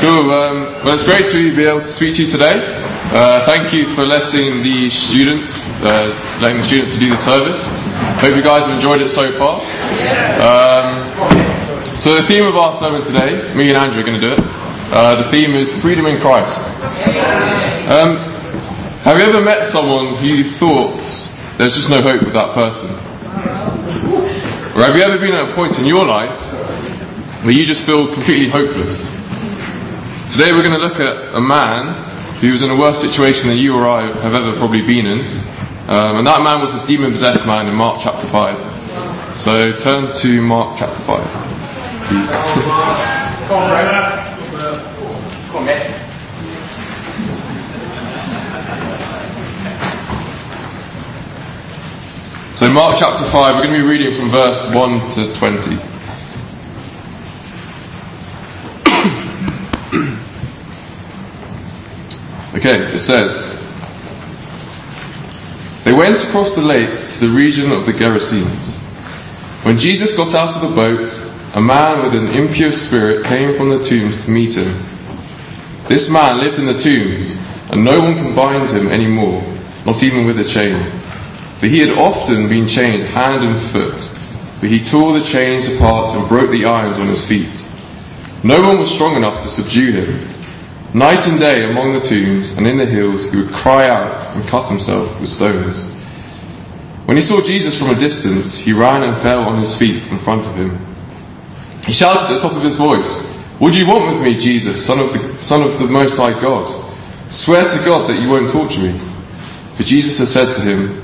Cool. Um, well, it's great to be able to speak to you today. Uh, thank you for letting the students, uh, letting the students to do the service. Hope you guys have enjoyed it so far. Um, so the theme of our sermon today, me and Andrew are going to do it. Uh, the theme is freedom in Christ. Um, have you ever met someone who you thought there's just no hope with that person? Or have you ever been at a point in your life where you just feel completely hopeless? Today we're going to look at a man who was in a worse situation than you or I have ever probably been in. Um, and that man was a demon possessed man in Mark chapter 5. So turn to Mark chapter 5, please. So Mark chapter 5, we're going to be reading from verse 1 to 20. Okay, it says, They went across the lake to the region of the Gerasenes. When Jesus got out of the boat, a man with an impure spirit came from the tombs to meet him. This man lived in the tombs, and no one can bind him any more, not even with a chain. For he had often been chained hand and foot, but he tore the chains apart and broke the irons on his feet. No one was strong enough to subdue him. Night and day among the tombs and in the hills he would cry out and cut himself with stones. When he saw Jesus from a distance, he ran and fell on his feet in front of him. He shouted at the top of his voice, What do you want with me, Jesus, son of the, son of the Most High God? Swear to God that you won't torture me. For Jesus had said to him,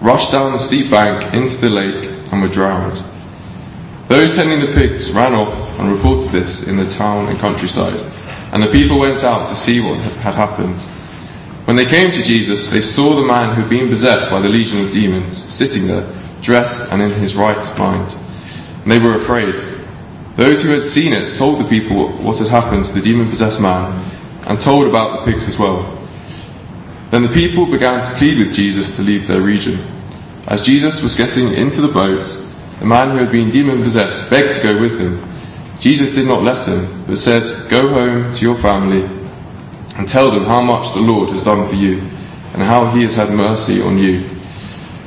rushed down the steep bank into the lake and were drowned. Those tending the pigs ran off and reported this in the town and countryside, and the people went out to see what had happened. When they came to Jesus, they saw the man who had been possessed by the legion of demons sitting there, dressed and in his right mind. And they were afraid. Those who had seen it told the people what had happened to the demon possessed man and told about the pigs as well. Then the people began to plead with Jesus to leave their region. As Jesus was getting into the boat, the man who had been demon possessed begged to go with him. Jesus did not let him, but said, Go home to your family and tell them how much the Lord has done for you and how he has had mercy on you.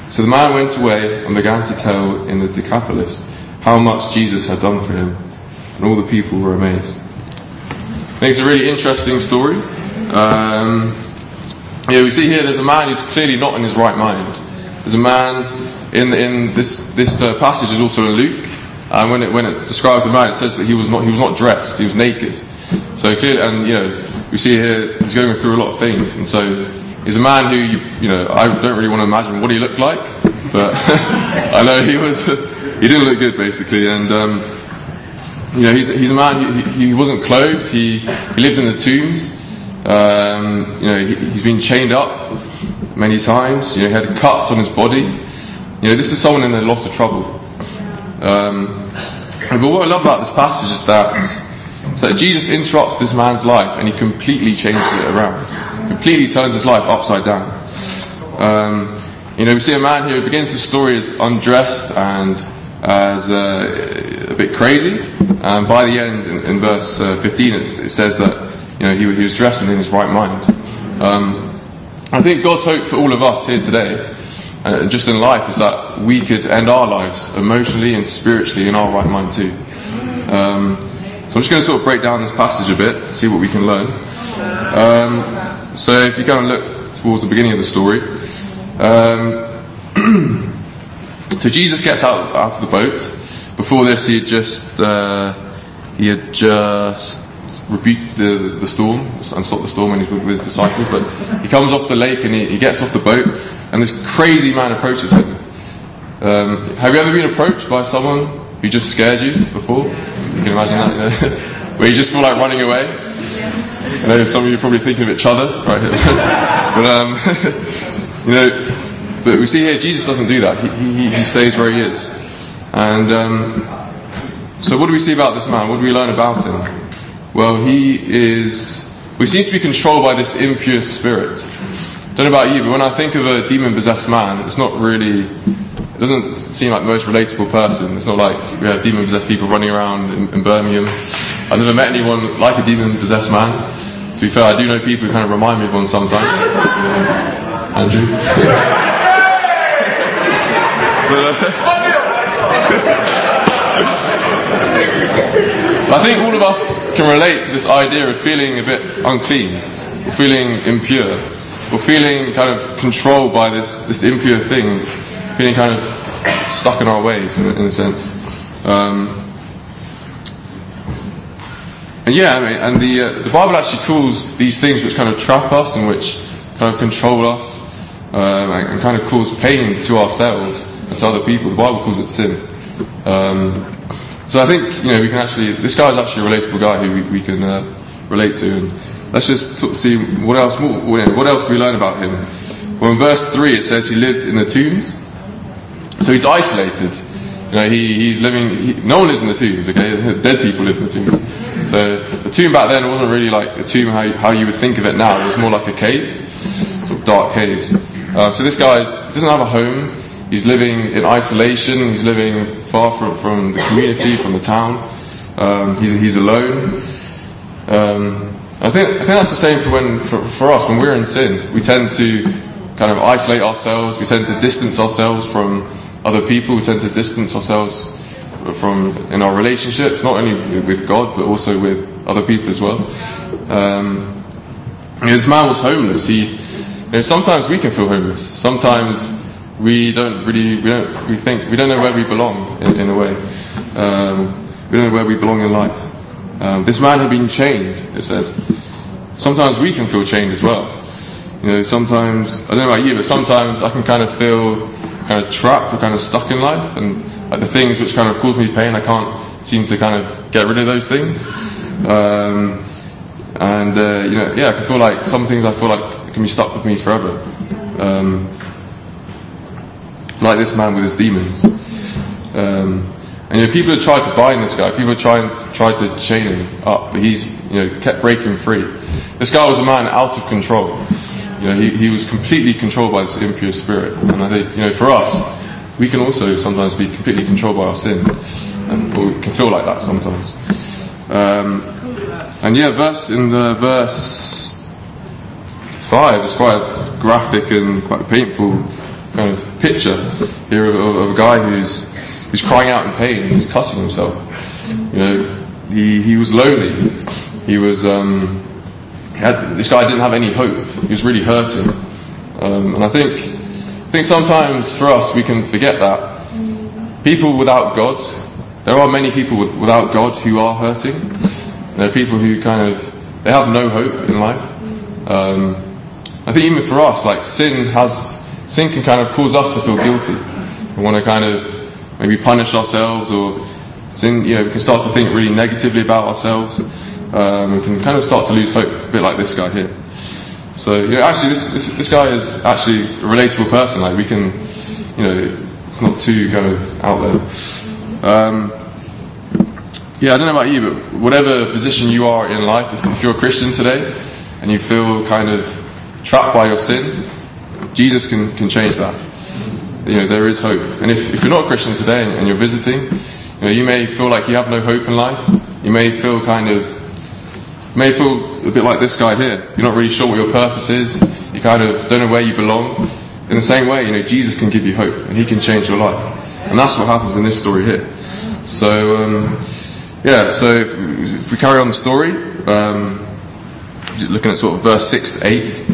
So the man went away and began to tell in the Decapolis how much Jesus had done for him, and all the people were amazed. I think it's a really interesting story. Um, yeah, we see here there's a man who's clearly not in his right mind. There's a man in in this this uh, passage is also in Luke, and when it when it describes the man, it says that he was not he was not dressed, he was naked. So clearly, and you know, we see here he's going through a lot of things, and so he's a man who you you know I don't really want to imagine what he looked like, but I know he was he didn't look good basically, and. Um, you know, he's, he's a man, he, he wasn't clothed, he, he lived in the tombs, um, you know, he, has been chained up many times. You know, he had cuts on his body. You know, this is someone in a lot of trouble. Um, but what I love about this passage is that, is that Jesus interrupts this man's life and he completely changes it around. Completely turns his life upside down. Um, you know, we see a man here who begins his story as undressed and as uh, a bit crazy. And by the end, in, in verse uh, 15, it, it says that you know, he, he was dressed in his right mind. Um, I think God's hope for all of us here today, uh, just in life, is that we could end our lives emotionally and spiritually in our right mind too. Um, so I'm just going to sort of break down this passage a bit, see what we can learn. Um, so if you go and look towards the beginning of the story, um, so Jesus gets out out of the boat. Before this, he had just uh, he had just rebuked the, the storm and stop the storm when he's with his disciples. But he comes off the lake and he, he gets off the boat and this crazy man approaches him. Um, have you ever been approached by someone who just scared you before? You can imagine that, you know, where you just feel like running away. I know some of you are probably thinking of each other, right? but um, you know, but we see here Jesus doesn't do that. He, he, he stays where he is. And um, so, what do we see about this man? What do we learn about him? Well, he is. We seem to be controlled by this impure spirit. I don't know about you, but when I think of a demon possessed man, it's not really It doesn't seem like the most relatable person. It's not like we have demon possessed people running around in, in Birmingham. I've never met anyone like a demon possessed man. To be fair, I do know people who kind of remind me of one sometimes. Andrew? but, uh, I think all of us can relate to this idea of feeling a bit unclean, or feeling impure, or feeling kind of controlled by this, this impure thing feeling kind of stuck in our ways in, in a sense. Um, and yeah, I mean, and the uh, the Bible actually calls these things which kind of trap us and which kind of control us um, and, and, kind of cause pain to ourselves and to other people. The Bible calls it sin. Um, so I think you know we can actually this guy is actually a relatable guy who we, we can uh, relate to. And let's just see what else what else do we learn about him. Well, in verse three it says he lived in the tombs. So he's isolated. You know, he, he's living, he, no one lives in the tombs, okay? Dead people live in the tombs. So the tomb back then wasn't really like a tomb how, how you would think of it now. It was more like a cave, sort of dark caves. Uh, so this guy doesn't have a home. He's living in isolation. He's living far from, from the community, from the town. Um, he's, he's alone. Um, I think I think that's the same for when for, for us when we're in sin. We tend to kind of isolate ourselves. We tend to distance ourselves from other people. We tend to distance ourselves from in our relationships, not only with God but also with other people as well. Um, you know, this man was homeless. He, you know, sometimes we can feel homeless. Sometimes we don't really, we don't, we think we don't know where we belong in, in a way. Um, we don't know where we belong in life. Um, this man had been chained. It said. Sometimes we can feel chained as well. You know, sometimes I don't know about you, but sometimes I can kind of feel kind of trapped or kind of stuck in life, and like the things which kind of cause me pain, I can't seem to kind of get rid of those things. Um, and uh, you know, yeah, I can feel like some things I feel like can be stuck with me forever. Um, like this man with his demons. Um, and you know, people have tried to bind this guy. People have tried tried to chain him up, but he's you know kept breaking free. This guy was a man out of control. You know, he, he was completely controlled by this impure spirit. And I think, you know, for us, we can also sometimes be completely controlled by our sin. And, or we can feel like that sometimes. Um, and yeah, verse, in the verse 5, is quite graphic and quite painful kind of picture here of, of, a guy who's, who's crying out in pain, he's cussing himself. You know, he, he was lonely. He was, um, had, this guy didn't have any hope. He was really hurting. Um, and I think, I think sometimes for us we can forget that. People without God, there are many people with, without God who are hurting. There are people who kind of, they have no hope in life. Um, I think even for us, like sin has, sin can kind of cause us to feel guilty. We want to kind of maybe punish ourselves or sin, you know, we can start to think really negatively about ourselves um, we can kind of start to lose hope, a bit like this guy here. So, you know, actually, this, this, this guy is actually a relatable person. Like, we can, you know, it's not too kind of out there. Um, yeah, I don't know about you, but whatever position you are in life, if, if you're a Christian today and you feel kind of trapped by your sin, Jesus can, can change that. You know, there is hope. And if, if you're not a Christian today and, you're visiting, you know, you may feel like you have no hope in life. You may feel kind of may feel a bit like this guy here. You're not really sure what your purpose is. You kind of don't know where you belong. In the same way, you know, Jesus can give you hope and He can change your life. And that's what happens in this story here. So, um, yeah, so if, if, we carry on the story, um, looking at sort of verse 6 to 8,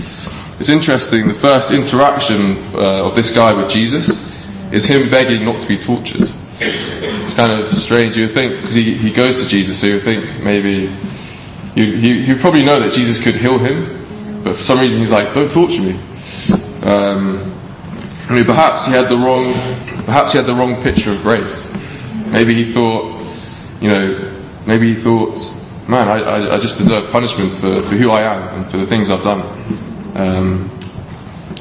it's interesting, the first interaction uh, of this guy with Jesus is him begging not to be tortured. It's kind of strange, you think, because he, he goes to Jesus, so you think maybe he, he, probably know that Jesus could heal him, but for some reason he's like, don't torture me. Um, I mean, perhaps he had the wrong, perhaps he had the wrong picture of grace. Maybe he thought, you know, maybe he thought, man, I, I, I just deserve punishment for, for who I am and for the things I've done. Um,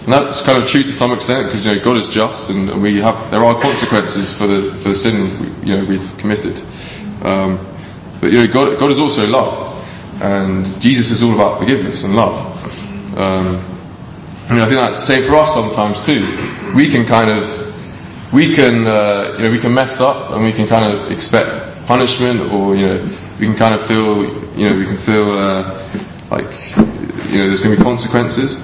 and that's kind of true to some extent because you know God is just and we have there are consequences for the for the sin we, you know we've committed. Um, but you know God God is also love, and Jesus is all about forgiveness and love. Um, and I think that's the same for us sometimes too. We can kind of we can uh, you know we can mess up and we can kind of expect punishment or you know we can kind of feel you know we can feel uh, like you know there's going to be consequences.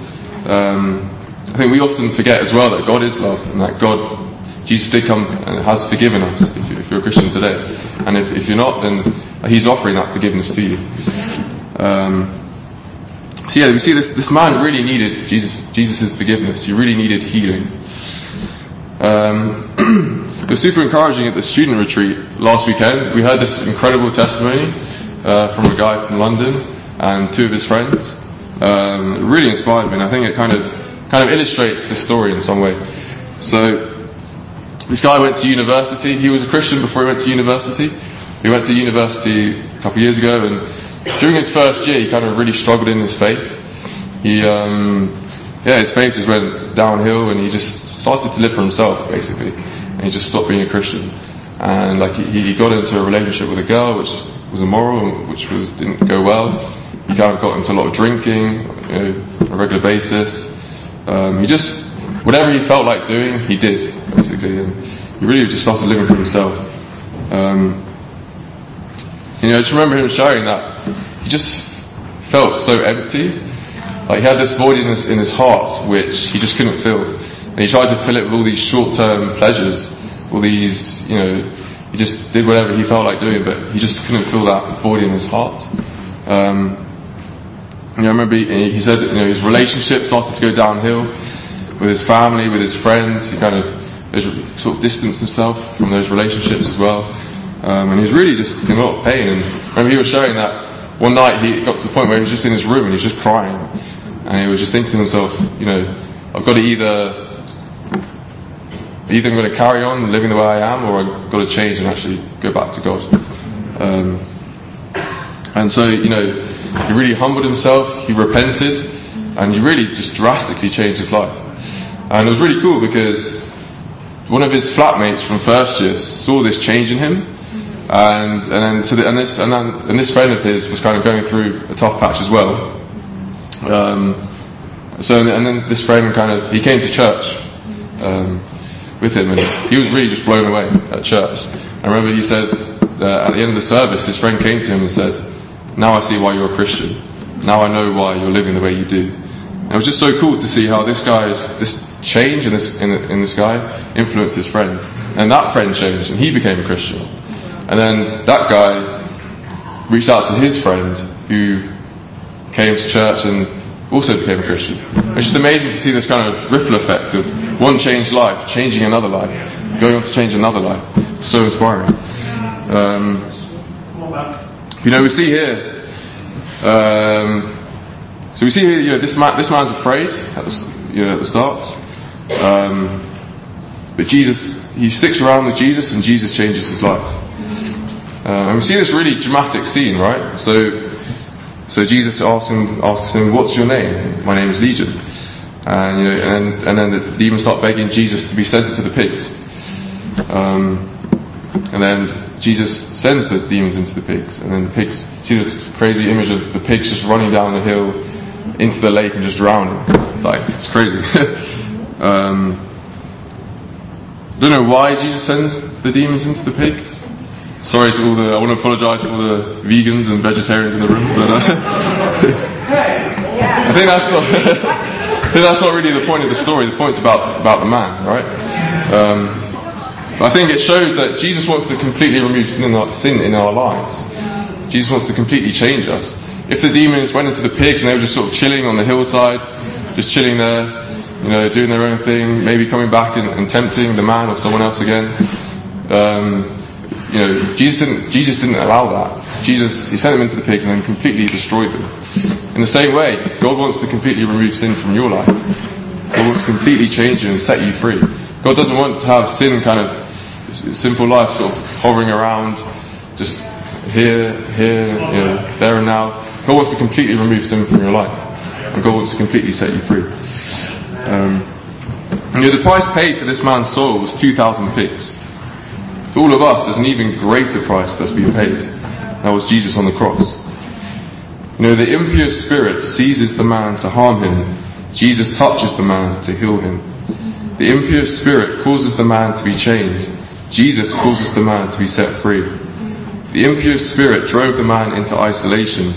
Um, I think we often forget as well that God is love and that God, Jesus did come and has forgiven us if, if you're a Christian today. And if, if you're not, then He's offering that forgiveness to you. Um, so yeah, we see this, this man really needed Jesus, Jesus' forgiveness. He really needed healing. Um, it was super encouraging at the student retreat last weekend. We heard this incredible testimony uh, from a guy from London and two of his friends. Um, really inspired me, and I think it kind of kind of illustrates the story in some way. So, this guy went to university. He was a Christian before he went to university. He went to university a couple of years ago, and during his first year, he kind of really struggled in his faith. He, um, yeah, his faith just went downhill, and he just started to live for himself, basically. And he just stopped being a Christian. And like he, he got into a relationship with a girl, which was immoral, which was didn't go well. Of got into a lot of drinking, you know, on a regular basis. Um, he just, whatever he felt like doing, he did, basically. And he really just started living for himself. Um, you know, I just remember him sharing that he just felt so empty. Like he had this void in his, in his heart which he just couldn't fill. And he tried to fill it with all these short-term pleasures, all these, you know, he just did whatever he felt like doing, but he just couldn't fill that void in his heart. Um, you know, I remember he, he said that, you know, his relationship started to go downhill with his family, with his friends. He kind of sort of distanced himself from those relationships as well. Um, and he was really just in a lot of pain. And I remember he was sharing that one night he got to the point where he was just in his room and he was just crying. And he was just thinking to himself, you know, I've got to either, either I'm going to carry on living the way I am or I've got to change and actually go back to God. Um, and so, you know, he really humbled himself, he repented, and he really just drastically changed his life. And it was really cool because one of his flatmates from first year saw this change in him, and and then so the, and this and then and this friend of his was kind of going through a tough patch as well. Um, so and then this friend kind of he came to church um, with him, and he was really just blown away at church. I remember he said that at the end of the service, his friend came to him and said, now I see why you're a Christian. Now I know why you're living the way you do. And it was just so cool to see how this guy's, this change in this, in, in this guy influenced his friend. And that friend changed and he became a Christian. And then that guy reached out to his friend who came to church and also became a Christian. It's just amazing to see this kind of ripple effect of one changed life, changing another life, going on to change another life. So inspiring. Um, you know, we see here, um, so we see here, you know, this man, this man's afraid at the, you know, at the start. Um, but Jesus, he sticks around with Jesus and Jesus changes his life. Uh, and we see this really dramatic scene, right? So, so Jesus asks him, asks him, what's your name? My name is Legion. And, you know, and, and then the demons start begging Jesus to be sent into the pigs. Um, and then Jesus sends the demons into the pigs, and then the pigs see this crazy image of the pigs just running down the hill into the lake and just drowning. Like it's crazy. um, don't know why Jesus sends the demons into the pigs. Sorry to all the. I want to apologise to all the vegans and vegetarians in the room, but uh, I think that's not. I think that's not really the point of the story. The point's about about the man, right? Um, I think it shows that Jesus wants to completely remove sin in, our, sin in our lives. Jesus wants to completely change us. If the demons went into the pigs and they were just sort of chilling on the hillside, just chilling there, you know, doing their own thing, maybe coming back and, and tempting the man or someone else again, um, you know, Jesus didn't, Jesus didn't allow that. Jesus, He sent them into the pigs and then completely destroyed them. In the same way, God wants to completely remove sin from your life. God wants to completely change you and set you free. God doesn't want to have sin kind of, sinful life sort of hovering around, just here, here, you know, there and now. God wants to completely remove sin from your life. And God wants to completely set you free. Um, you know, the price paid for this man's soul was 2,000 pigs. For all of us, there's an even greater price that's been paid. That was Jesus on the cross. You know, the impure spirit seizes the man to harm him. Jesus touches the man to heal him. The impure spirit causes the man to be chained. Jesus causes the man to be set free. The impure spirit drove the man into isolation.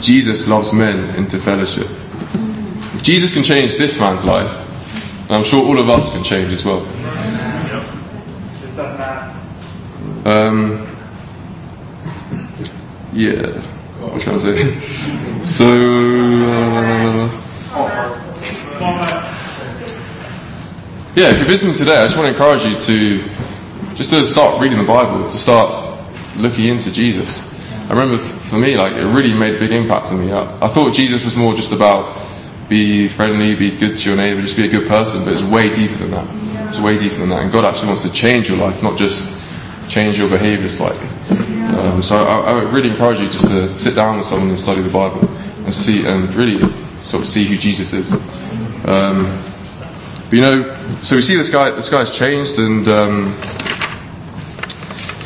Jesus loves men into fellowship. If Jesus can change this man's life, and I'm sure all of us can change as well. Um, yeah, what am I say? So, uh, yeah, if you're visiting today, I just want to encourage you to just to start reading the Bible, to start looking into Jesus. I remember for me, like, it really made a big impact on me. I, I thought Jesus was more just about be friendly, be good to your neighbor, just be a good person, but it's way deeper than that. It's way deeper than that. And God actually wants to change your life, not just change your behavior slightly. Um, so I, I would really encourage you just to sit down with someone and study the Bible and see, and really sort of see who Jesus is. Um, but you know, so we see this guy, this guy's changed and, um,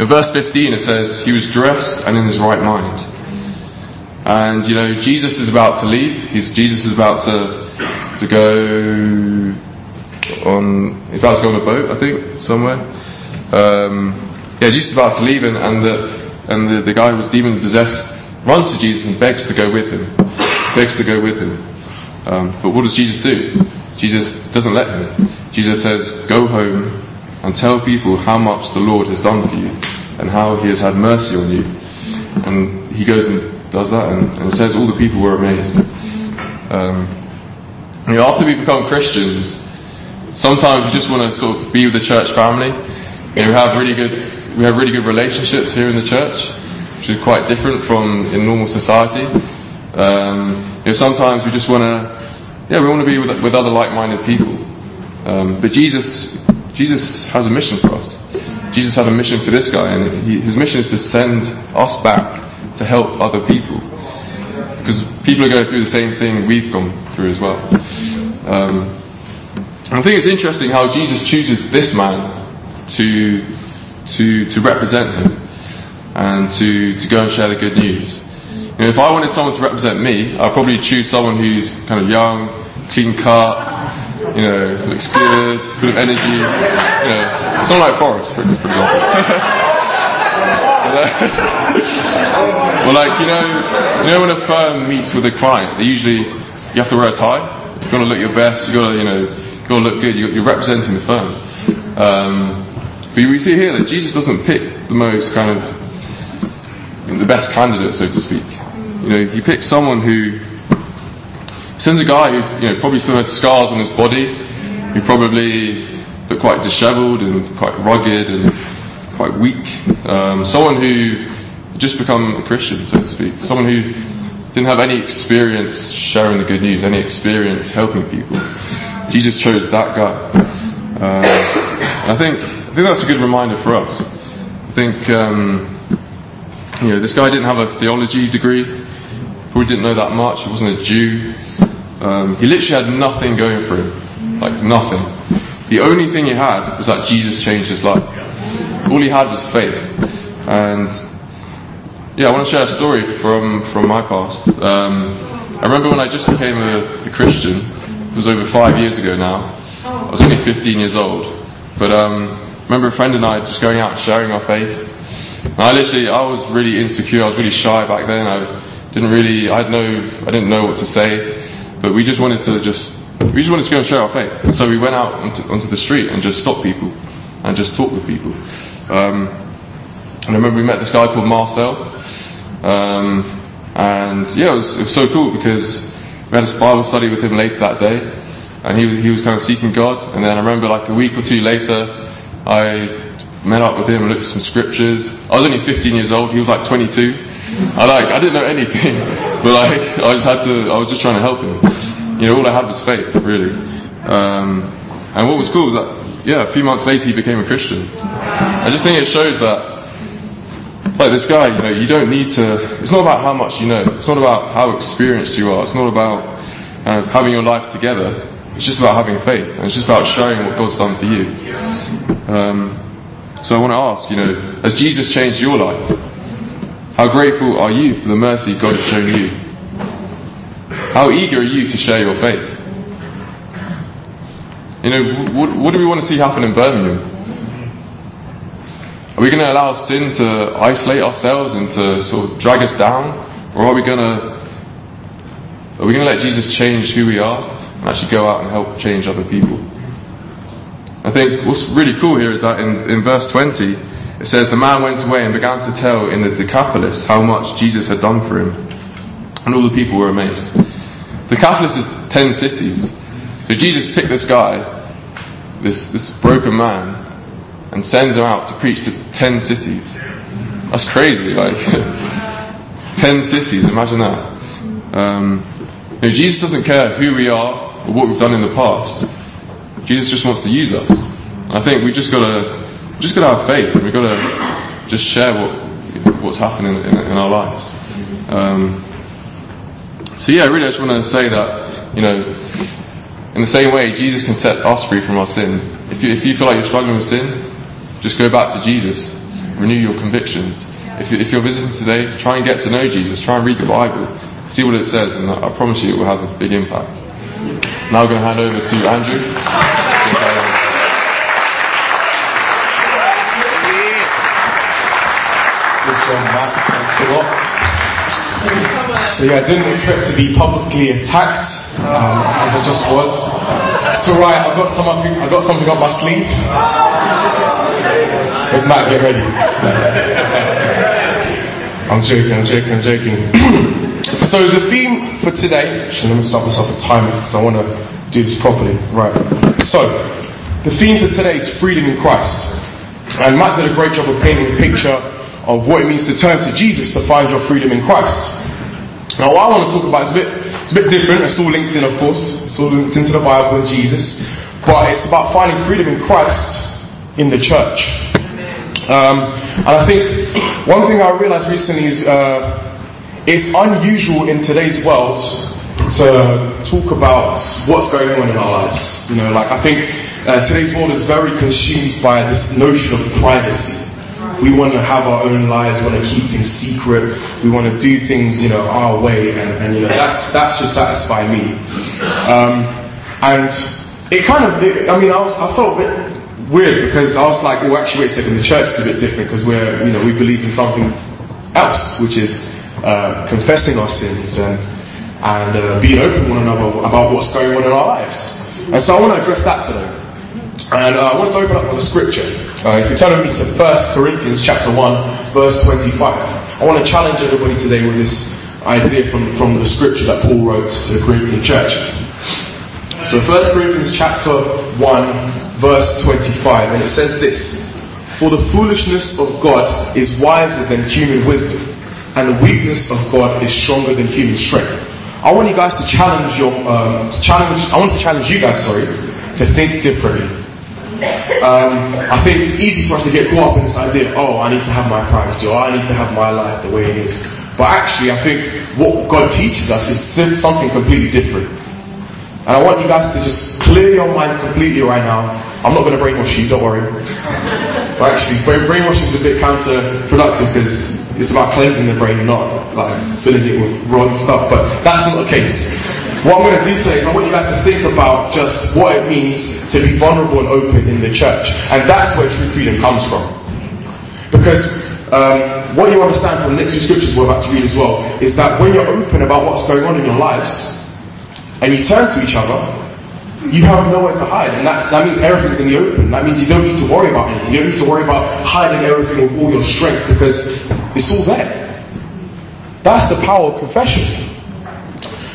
in verse 15 it says, he was dressed and in his right mind. And you know, Jesus is about to leave. He's, Jesus is about to to go on. He's about to go on a boat, I think, somewhere. Um, yeah, Jesus is about to leave, and, and the and the, the guy who was demon possessed runs to Jesus and begs to go with him. Begs to go with him. Um, but what does Jesus do? Jesus doesn't let him. Jesus says, "Go home and tell people how much the Lord has done for you and how He has had mercy on you." And he goes and does that, and, and, says all the people were amazed. Um, you know, after we become Christians, sometimes we just want to sort of be with the church family. You know, we have really good, we have really good relationships here in the church, which is quite different from in normal society. Um, you know, sometimes we just want to, yeah, we want to be with, with other like-minded people. Um, but Jesus, Jesus has a mission for us. Jesus had a mission for this guy, and he, his mission is to send us back to help other people. Because people are going through the same thing we've gone through as well. Um, I think it's interesting how Jesus chooses this man to to to represent him and to to go and share the good news. You know, if I wanted someone to represent me, I'd probably choose someone who's kind of young, clean cut, you know, looks good, full of energy. You know, someone like Forrest, for example. well, like you know, you know when a firm meets with a client, they usually you have to wear a tie. You've got to look your best. You've got to you know, you've got to look good. You're representing the firm. Um, but we see here that Jesus doesn't pick the most kind of the best candidate, so to speak. You know, he picks someone who sends a guy who you know probably still had scars on his body, who probably looked quite dishevelled and quite rugged and quite weak. Um, someone who just become a Christian, so to speak. Someone who didn't have any experience sharing the good news, any experience helping people. Jesus chose that guy. Uh, I think I think that's a good reminder for us. I think um, you know this guy didn't have a theology degree, probably didn't know that much. He wasn't a Jew. Um, he literally had nothing going for him, like nothing. The only thing he had was that Jesus changed his life. All he had was faith, and yeah, I want to share a story from, from my past. Um, I remember when I just became a, a, Christian, it was over five years ago now. I was only 15 years old. But um, I remember a friend and I just going out sharing our faith. And I literally, I was really insecure, I was really shy back then. I didn't really, I had no, I didn't know what to say. But we just wanted to just, we just wanted to go and share our faith. So we went out onto, onto the street and just stopped people and just talked with people. Um, and I remember we met this guy called Marcel. Um, and yeah, it was, it was so cool because we had a Bible study with him later that day. And he was, he was kind of seeking God. And then I remember like a week or two later, I met up with him and looked at some scriptures. I was only 15 years old. He was like 22. I like, I didn't know anything, but like, I just had to, I was just trying to help him. You know, all I had was faith, really. Um, and what was cool was that, yeah, a few months later he became a Christian. I just think it shows that, like this guy, you know, you don't need to, it's not about how much you know. It's not about how experienced you are. It's not about kind of having your life together. It's just about having faith. And it's just about showing what God's done for you. Um, so I want to ask, you know, has Jesus changed your life? How grateful are you for the mercy God has shown you? How eager are you to share your faith? You know, what, what do we want to see happen in Birmingham? Are we going to allow sin to isolate ourselves and to sort of drag us down? Or are we going to, are we going to let Jesus change who we are and actually go out and help change other people? I think what's really cool here is that in, in verse 20, it says, The man went away and began to tell in the Decapolis how much Jesus had done for him. And all the people were amazed. Decapolis is 10 cities. So Jesus picked this guy, this, this broken man, and sends him out to preach to 10 cities. That's crazy, like, 10 cities, imagine that. Um, you know, Jesus doesn't care who we are or what we've done in the past. Jesus just wants to use us. I think we've just gotta, just gotta have faith and we've gotta just share what, what's happening in, in our lives. Um, so yeah, really I just want to say that, you know, in the same way, Jesus can set us free from our sin. If you, if you feel like you're struggling with sin, just go back to Jesus. Renew your convictions. If, you, if you're visiting today, try and get to know Jesus. Try and read the Bible. See what it says, and I promise you it will have a big impact. Now I'm going to hand over to Andrew. Good Matt. Thanks a lot. So yeah, I didn't expect to be publicly attacked um, as I just was. It's alright. I got something. I got something up my sleeve. But Matt, get ready. I'm joking. I'm joking. I'm joking. so the theme for today. Actually, let me start myself a timer because I want to do this properly. Right. So the theme for today is freedom in Christ. And Matt did a great job of painting a picture of what it means to turn to Jesus to find your freedom in Christ. Now, what I want to talk about is a bit, it's a bit different. It's all linked in, of course. It's all linked into the Bible and Jesus. But it's about finding freedom in Christ in the church. Um, and I think one thing I realized recently is uh, it's unusual in today's world to talk about what's going on in our lives. You know, like I think uh, today's world is very consumed by this notion of privacy. We want to have our own lives. We want to keep things secret. We want to do things, you know, our way, and, and you know that's that should satisfy me. Um, and it kind of, it, I mean, I was, I felt a bit weird because I was like, well, actually, wait a second. The church is a bit different because we're, you know, we believe in something else, which is uh, confessing our sins and and uh, being open one another about what's going on in our lives. And so I want to address that today. And uh, I want to open up with a scripture. Uh, if you turn with me to 1 Corinthians chapter 1, verse 25. I want to challenge everybody today with this idea from, from the scripture that Paul wrote to the Corinthian church. So 1 Corinthians chapter 1, verse 25, and it says this, For the foolishness of God is wiser than human wisdom, and the weakness of God is stronger than human strength. I want you guys to challenge your, um, challenge, I want to challenge you guys, sorry, to think differently. Um, I think it's easy for us to get caught up in this idea, oh, I need to have my privacy, or I need to have my life the way it is. But actually, I think what God teaches us is something completely different. And I want you guys to just clear your minds completely right now. I'm not going to brainwash you, don't worry. But actually, brainwashing is a bit counterproductive because it's about cleansing the brain, not like filling it with wrong stuff. But that's not the case. What I'm going to do today is I want you guys to think about just what it means to be vulnerable and open in the church. And that's where true freedom comes from. Because um, what you understand from the next few scriptures we're about to read as well is that when you're open about what's going on in your lives and you turn to each other, you have nowhere to hide. And that, that means everything's in the open. That means you don't need to worry about anything. You don't need to worry about hiding everything with all your strength because it's all there. That's the power of confession.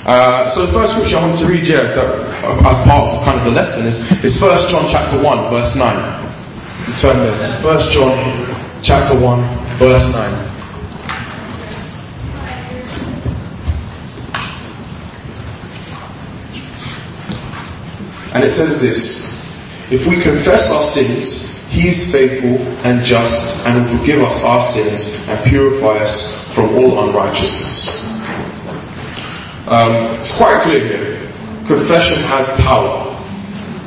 Uh, so the first scripture I want to read here, uh, as part of kind of the lesson, is, is 1 John chapter 1, verse 9. Turn there. 1 John chapter 1, verse 9. And it says this If we confess our sins, He is faithful and just and will forgive us our sins and purify us from all unrighteousness. Um, it's quite clear here. Confession has power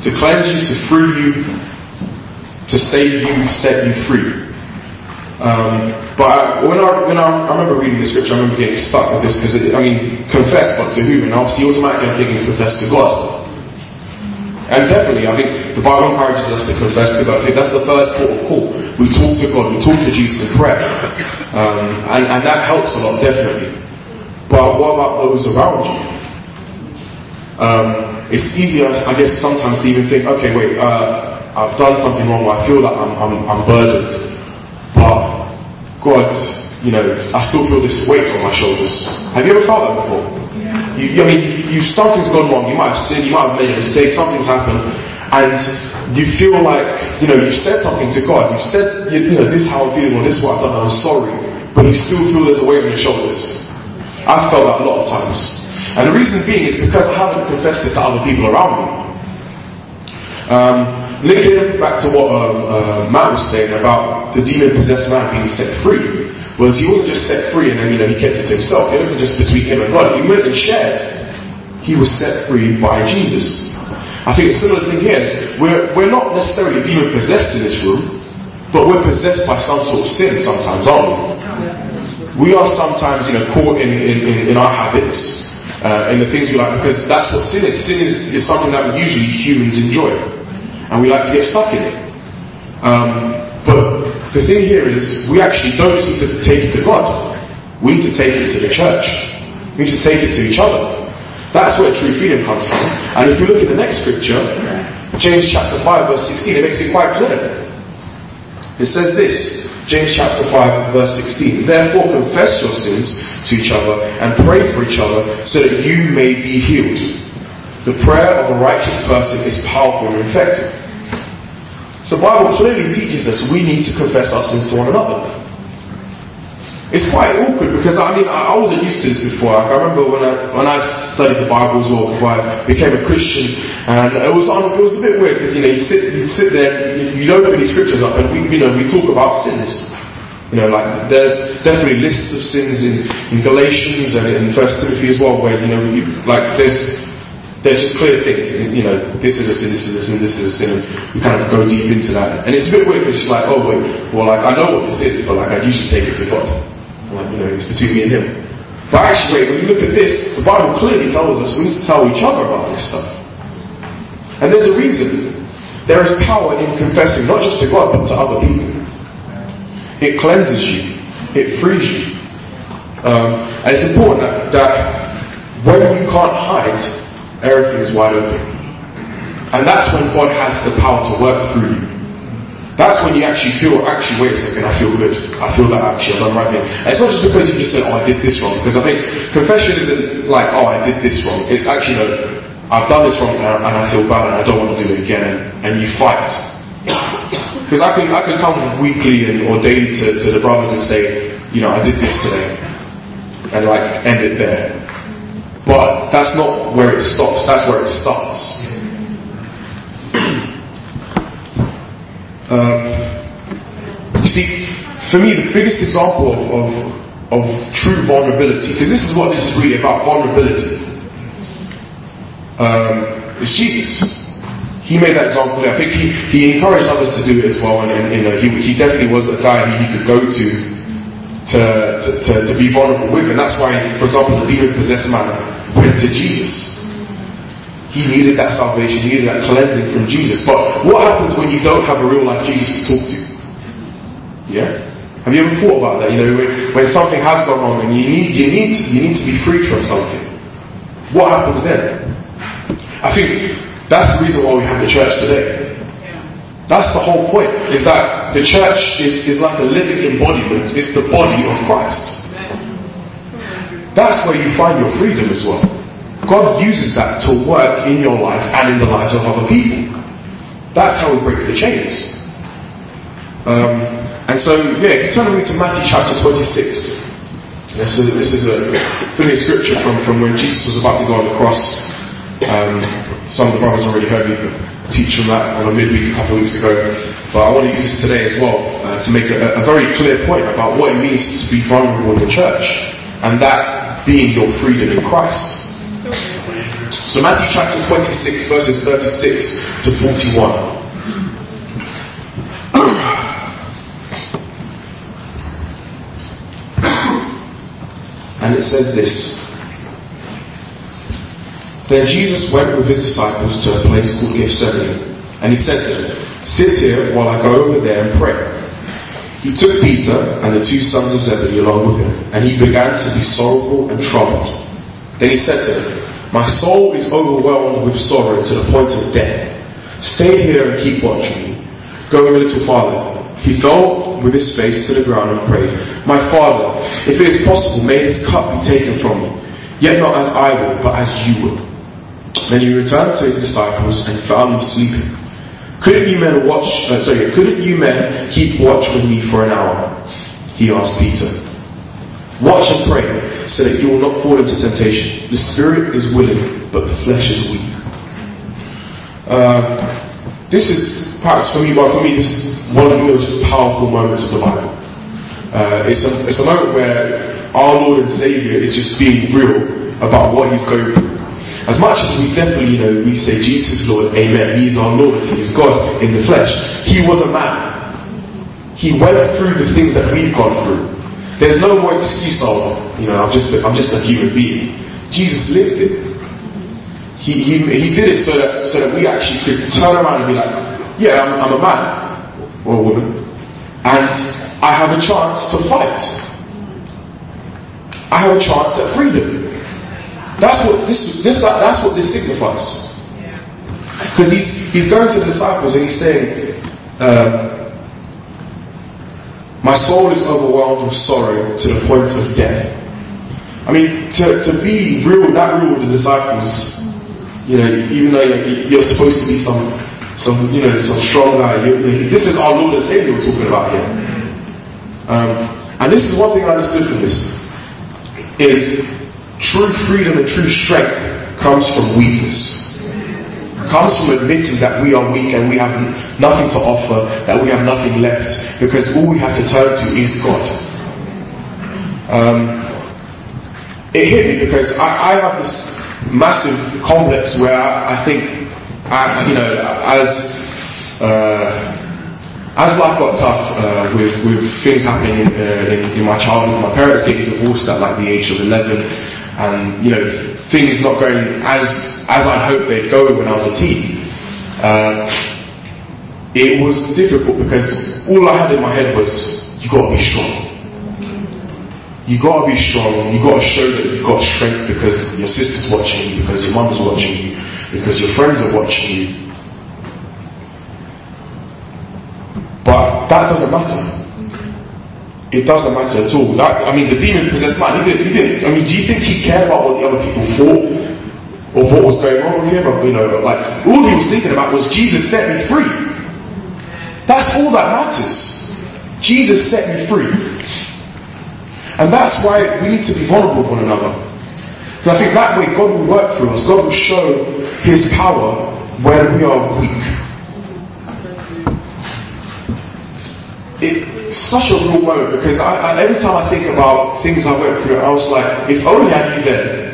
to cleanse you, to free you, to save you, set you free. Um, but when I when I, I remember reading the scripture, I remember getting stuck with this because I mean, confess, but to whom? And obviously, automatically, I'm thinking confess to God. And definitely, I think the Bible encourages us to confess to God. I think that's the first port of call. We talk to God, we talk to Jesus in prayer, um, and and that helps a lot, definitely. But what about those around you? Um, it's easier, I guess, sometimes to even think, okay, wait, uh, I've done something wrong. I feel like I'm, I'm, I'm burdened. But God, you know, I still feel this weight on my shoulders. Have you ever felt that before? You, I mean, you, something's gone wrong. You might have sinned. You might have made a mistake. Something's happened, and you feel like, you know, you've said something to God. You've said, you, you know, this is how I'm feeling, or this is what I've done. I'm sorry, but you still feel there's a weight on your shoulders. I've felt that a lot of times. And the reason being is because I haven't confessed it to other people around me. Um, linking back to what um, uh, Matt was saying about the demon-possessed man being set free, was he wasn't just set free and then you know he kept it to himself. It wasn't just between him and God. He went and shared. He was set free by Jesus. I think a similar thing here is we're, we're not necessarily demon possessed in this room, but we're possessed by some sort of sin sometimes, aren't we? We are sometimes, you know, caught in, in, in our habits, uh, in the things we like, because that's what sin is. Sin is, is something that usually humans enjoy, and we like to get stuck in it. Um, but the thing here is, we actually don't just need to take it to God. We need to take it to the church. We need to take it to each other. That's where true freedom comes from. And if you look at the next scripture, James chapter 5 verse 16, it makes it quite clear. It says this, James chapter 5 verse 16, Therefore confess your sins to each other and pray for each other so that you may be healed. The prayer of a righteous person is powerful and effective. So the Bible clearly teaches us we need to confess our sins to one another. It's quite awkward because I mean I, wasn't used to this before. Like, I remember when I when I studied the Bible as well before I became a Christian, and it was um, it was a bit weird because you know you sit you sit there you open these scriptures up and we you know we talk about sins. You know, like there's definitely lists of sins in, in Galatians and in First Timothy as well, where you know you, like there's there's just clear things. You know, this is a sin, this is a sin, this is a sin, and we kind of go deep into that. And it's a bit weird because it's like, oh wait, well like I know what this is, but like I usually take it to God. Like, you know, it's between me and him. But actually, when you look at this, the Bible clearly tells us we need to tell each other about this stuff. And there's a reason. There is power in confessing, not just to God, but to other people. It cleanses you. It frees you. Um, and it's important that, that when you can't hide, everything is wide open. And that's when God has the power to work through you. That's when you actually feel, actually, wait a second, I feel good. I feel that actually I've done the right thing. And it's not just because you just said, oh, I did this wrong. Because I think confession isn't like, oh, I did this wrong. It's actually, no, I've done this wrong and I feel bad and I don't want to do it again. And, and you fight. Because I can, I can come weekly and, or daily to, to the brothers and say, you know, I did this today. And like, end it there. But that's not where it stops. That's where it starts. Um, you see, for me, the biggest example of, of, of true vulnerability, because this is what this is really about vulnerability, um, is Jesus. He made that example. I think he, he encouraged others to do it as well, and, and you know, he, he definitely was a guy you could go to to, to, to, to, be vulnerable with. And that's why, for example, the demon possessed man went to Jesus. He needed that salvation, he needed that cleansing from Jesus. But what happens when you don't have a real life Jesus to talk to? Yeah? Have you ever thought about that? You know, when, when something has gone wrong and you need, you need, to, you need to be freed from something. What happens then? I think that's the reason why we have the church today. That's the whole point, is that the church is, is like a living embodiment, it's the body of Christ. That's where you find your freedom as well. God uses that to work in your life and in the lives of other people. That's how He breaks the chains. Um, and so, yeah, if you turn with to Matthew chapter 26, this is, this is a familiar scripture from, from when Jesus was about to go on the cross. Um, some of the brothers already heard me teach on that on a midweek a couple of weeks ago, but I want to use this today as well uh, to make a, a very clear point about what it means to be vulnerable in the church, and that being your freedom in Christ. So Matthew chapter 26 verses 36 to 41. and it says this. Then Jesus went with his disciples to a place called Gethsemane, and he said to them, Sit here while I go over there and pray. He took Peter and the two sons of Zebedee along with him, and he began to be sorrowful and troubled. Then he said to them, My soul is overwhelmed with sorrow to the point of death. Stay here and keep watching. Going a little farther, he fell with his face to the ground and prayed, My Father, if it is possible, may this cup be taken from me. Yet not as I will, but as you will. Then he returned to his disciples and found them sleeping. Couldn't you men watch, uh, sorry, couldn't you men keep watch with me for an hour? He asked Peter. Watch and pray so that you will not fall into temptation. The spirit is willing, but the flesh is weak. Uh, this is perhaps for me, but for me, this is one of the most powerful moments of the Bible. Uh, it's, a, it's a moment where our Lord and Savior is just being real about what He's going through. As much as we definitely, you know, we say Jesus is Lord, Amen. He is our Lord. He is God in the flesh. He was a man. He went through the things that we've gone through. There's no more excuse of, you know, I'm just, a, I'm just a human being. Jesus lived it. He, he, he did it so that, so that we actually could turn around and be like, yeah, I'm, I'm a man or a woman, and I have a chance to fight. I have a chance at freedom. That's what this, this that's what this signifies. Because he's he's going to the disciples and he's saying, um, "My soul is overwhelmed with sorrow to the point of death." I mean, to, to be real, that real with the disciples, you know, even though you're, you're supposed to be some, some, you know, some strong guy, you, this is our Lord and Savior we're talking about here. Um, and this is one thing I understood from this, is True freedom and true strength comes from weakness. Comes from admitting that we are weak and we have nothing to offer, that we have nothing left, because all we have to turn to is God. Um, it hit me because I, I, have this massive complex where I, I think, I, you know, as uh, as life got tough uh, with with things happening uh, in, in, my childhood, my parents getting divorced at like the age of 11 and you know things not going as as I hoped they'd go when I was a teen. Uh, it was difficult because all I had in my head was you got to be strong. You got to be strong. You got to show that you've got strength because your sister's watching you, because your mum's watching you, because your friends are watching you. But that doesn't matter. It doesn't matter at all. That, I mean, the demon possessed man, he didn't, he didn't. I mean, do you think he cared about what the other people thought? Or what was going on with him? Or, you know, like, all he was thinking about was Jesus set me free. That's all that matters. Jesus set me free. And that's why we need to be vulnerable with one another. Because I think that way God will work through us. God will show His power when we are weak. It, such a real moment because I, I, every time I think about things I went through, I was like, if only I knew then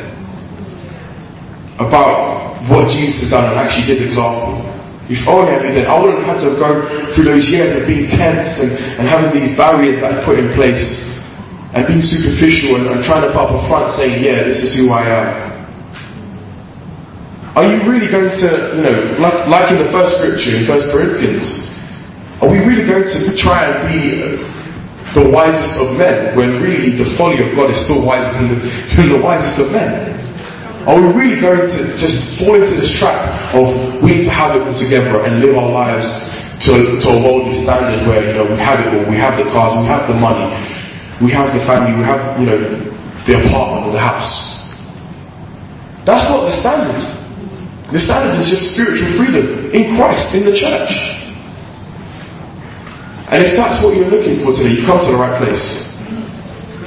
about what Jesus has done and actually his example. If only I knew then, I wouldn't have had to go through those years of being tense and, and having these barriers that I put in place and being superficial and, and trying to put up a front saying, yeah, this is who I am. Are you really going to, you know, like, like in the first scripture in First Corinthians, are we really going to try and be uh, the wisest of men when really the folly of God is still wiser than the, than the wisest of men? Are we really going to just fall into this trap of we need to have it all together and live our lives to, to a worldly standard where you know we have it all, we have the cars, we have the money, we have the family, we have you know the apartment or the house. That's not the standard. The standard is just spiritual freedom in Christ, in the church. And if that's what you're looking for today, you've come to the right place.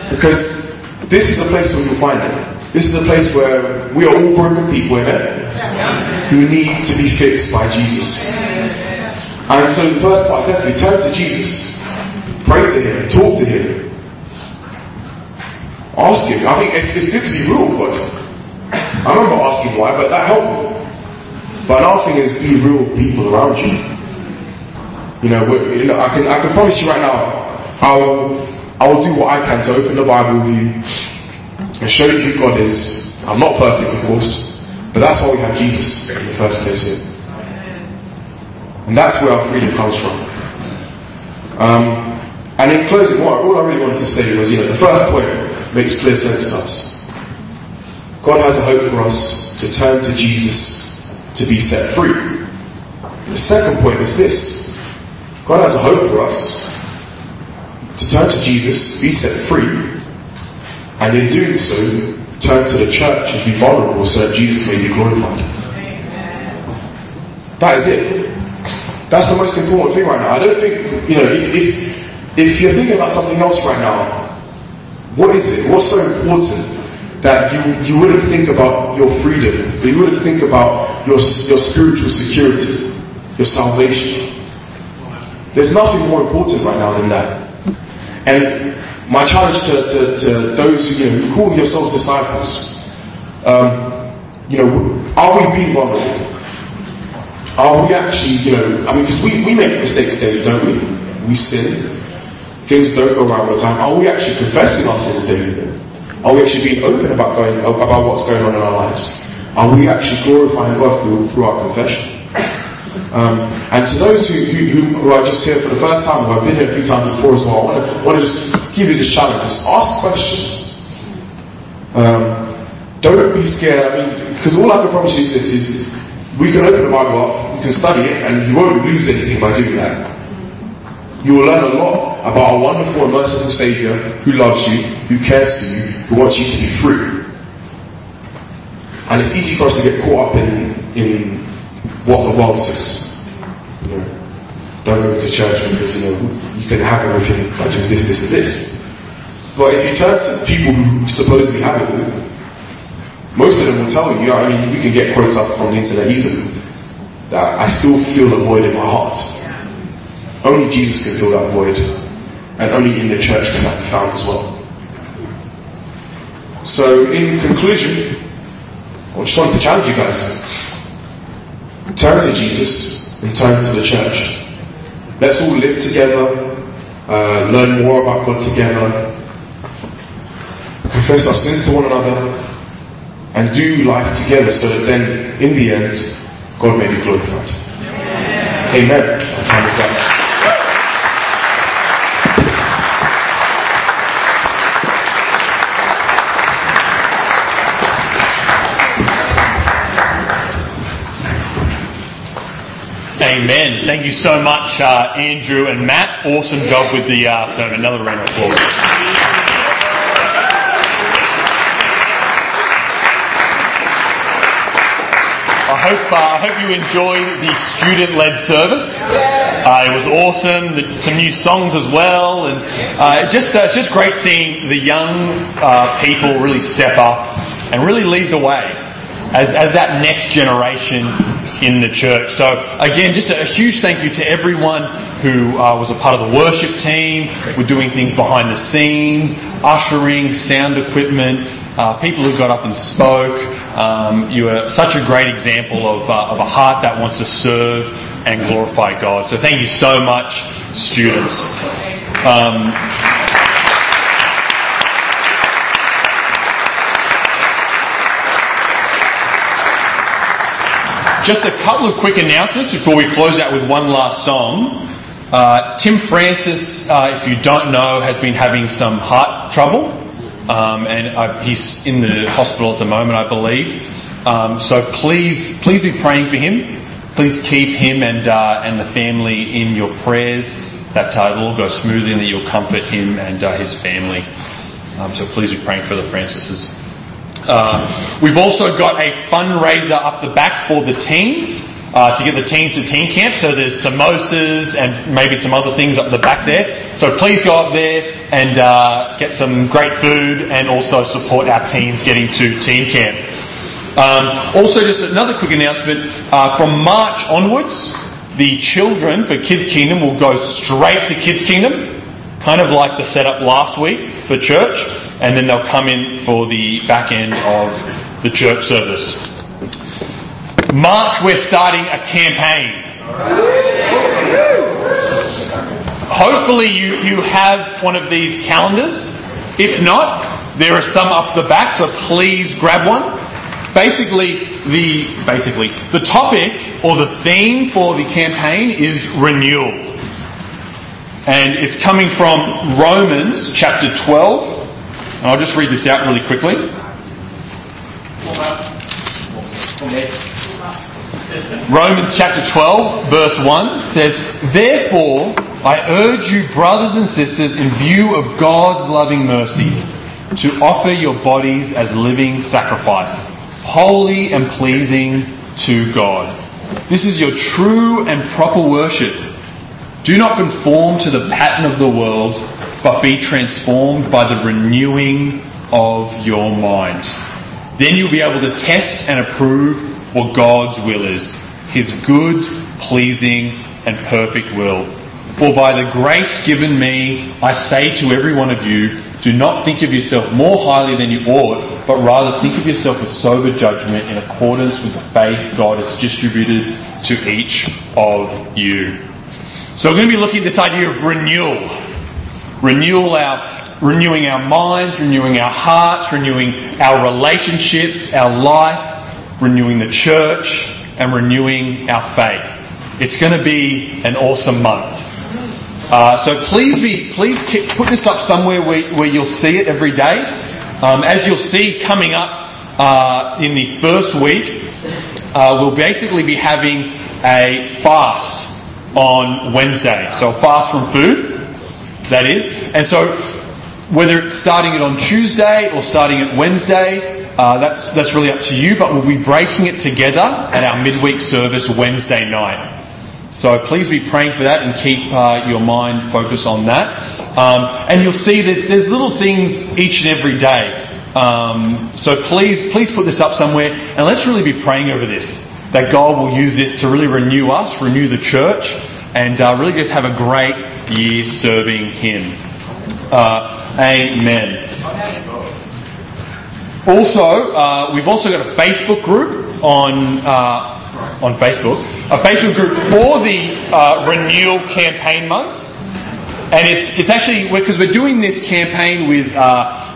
Because this is a place where you'll find it. This is a place where we are all broken people, amen? Who need to be fixed by Jesus. And so the first part is definitely turn to Jesus. Pray to Him. Talk to Him. Ask Him. I think it's, it's good to be real with God. I remember asking why, but that helped. But another thing is be real with people around you. You know, you know, I can I can promise you right now, I will I will do what I can to open the Bible with you and show you who God is. I'm not perfect, of course, but that's why we have Jesus in the first place here. And that's where our freedom comes from. Um, and in closing, what, all I really wanted to say was, you know, the first point makes clear sense to us. God has a hope for us to turn to Jesus to be set free. The second point is this. God has a hope for us to turn to Jesus, be set free, and in doing so, turn to the church and be vulnerable so that Jesus may be glorified. That is it. That's the most important thing right now. I don't think, you know, if, if, if you're thinking about something else right now, what is it? What's so important that you, you wouldn't think about your freedom, you wouldn't think about your, your spiritual security, your salvation? There's nothing more important right now than that. And my challenge to, to, to those who, you know, who call yourselves disciples, um, you know, are we being vulnerable? Are we actually, you know, I mean, because we, we make mistakes daily, don't we? We sin. Things don't go right all the time. Are we actually confessing our sins daily? Are we actually being open about going about what's going on in our lives? Are we actually glorifying God through, through our confession? Um, and to those who, who, who, are just here for the first time, who have been here a few times before as well, I want to, want to just give you this challenge. Just ask questions. Um, don't be scared. I mean, because all I can promise you is this: is we can open the Bible up, we can study it, and you won't lose anything by doing that. You will learn a lot about a wonderful and merciful Savior who loves you, who cares for you, who wants you to be free. And it's easy for us to get caught up in, in what the world says. You know, don't go to church because you know you can have everything by doing this, this, and this. But if you turn to people who supposedly have it most of them will tell you, I mean, we can get quotes up from the internet easily, that I still feel a void in my heart. Only Jesus can fill that void, and only in the church can that be found as well. So, in conclusion, I just wanted to challenge you guys. Turn to Jesus and turn to the church. Let's all live together, uh, learn more about God together, confess our sins to one another, and do life together so that then, in the end, God may be glorified. Amen. Our Amen. Thank you so much, uh, Andrew and Matt. Awesome job with the uh, sermon. Another round of applause. I hope, uh, I hope you enjoyed the student-led service. Uh, it was awesome. The, some new songs as well, and uh, just uh, it's just great seeing the young people really step up and really lead the way as, as that next generation in the church. So again, just a huge thank you to everyone who uh, was a part of the worship team. We're doing things behind the scenes, ushering, sound equipment, uh, people who got up and spoke. Um, you are such a great example of, uh, of a heart that wants to serve and glorify God. So thank you so much, students. Um, Just a couple of quick announcements before we close out with one last song. Uh, Tim Francis, uh, if you don't know, has been having some heart trouble, um, and uh, he's in the hospital at the moment, I believe. Um, so please, please be praying for him. Please keep him and uh, and the family in your prayers. That uh, it'll all go smoothly, and that you'll comfort him and uh, his family. Um, so please be praying for the Francises. Uh, we've also got a fundraiser up the back for the teens. Uh, to get the teens to teen camp. So there's samosas and maybe some other things up the back there. So please go up there, and uh, get some great food and also support our teens getting to teen camp. Um, also, just another quick announcement uh, from March onwards, the children for Kids Kingdom will go straight to Kids Kingdom, kind of like the setup last week for church, and then they'll come in for the back end of the church service. March, we're starting a campaign. Hopefully, you, you have one of these calendars. If not, there are some up the back, so please grab one. Basically, the basically the topic or the theme for the campaign is renewal, and it's coming from Romans chapter 12. And I'll just read this out really quickly. Romans chapter 12, verse 1 says, Therefore, I urge you, brothers and sisters, in view of God's loving mercy, to offer your bodies as living sacrifice, holy and pleasing to God. This is your true and proper worship. Do not conform to the pattern of the world, but be transformed by the renewing of your mind. Then you'll be able to test and approve what God's will is, His good, pleasing, and perfect will. For by the grace given me, I say to every one of you, do not think of yourself more highly than you ought, but rather think of yourself with sober judgment in accordance with the faith God has distributed to each of you. So we're going to be looking at this idea of renewal. Renewal our renewing our minds, renewing our hearts, renewing our relationships, our life, renewing the church, and renewing our faith. It's going to be an awesome month. Uh, so please be, please put this up somewhere where, where you'll see it every day. Um, as you'll see coming up uh, in the first week, uh, we'll basically be having a fast on Wednesday. So a fast from food, that is. And so whether it's starting it on Tuesday or starting it Wednesday, uh, that's that's really up to you. But we'll be breaking it together at our midweek service Wednesday night. So please be praying for that and keep uh, your mind focused on that. Um, and you'll see there's there's little things each and every day. Um, so please please put this up somewhere and let's really be praying over this that God will use this to really renew us, renew the church, and uh, really just have a great year serving Him. Uh, amen. Also, uh, we've also got a Facebook group on uh, on Facebook, a Facebook group for the uh, renewal campaign month, and it's it's actually because we're doing this campaign with. Uh,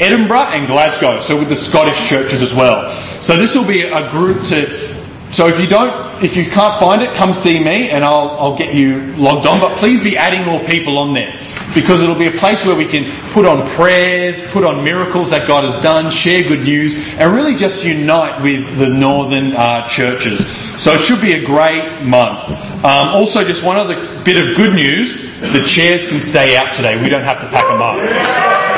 Edinburgh and Glasgow, so with the Scottish churches as well. So this will be a group to. So if you don't, if you can't find it, come see me and I'll, I'll get you logged on. But please be adding more people on there because it'll be a place where we can put on prayers, put on miracles that God has done, share good news, and really just unite with the northern uh, churches. So it should be a great month. Um, also, just one other bit of good news: the chairs can stay out today. We don't have to pack them up.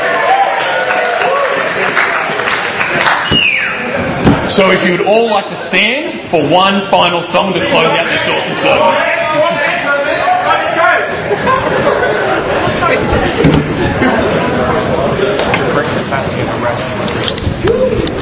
So if you would all like to stand for one final song to close out this awesome service.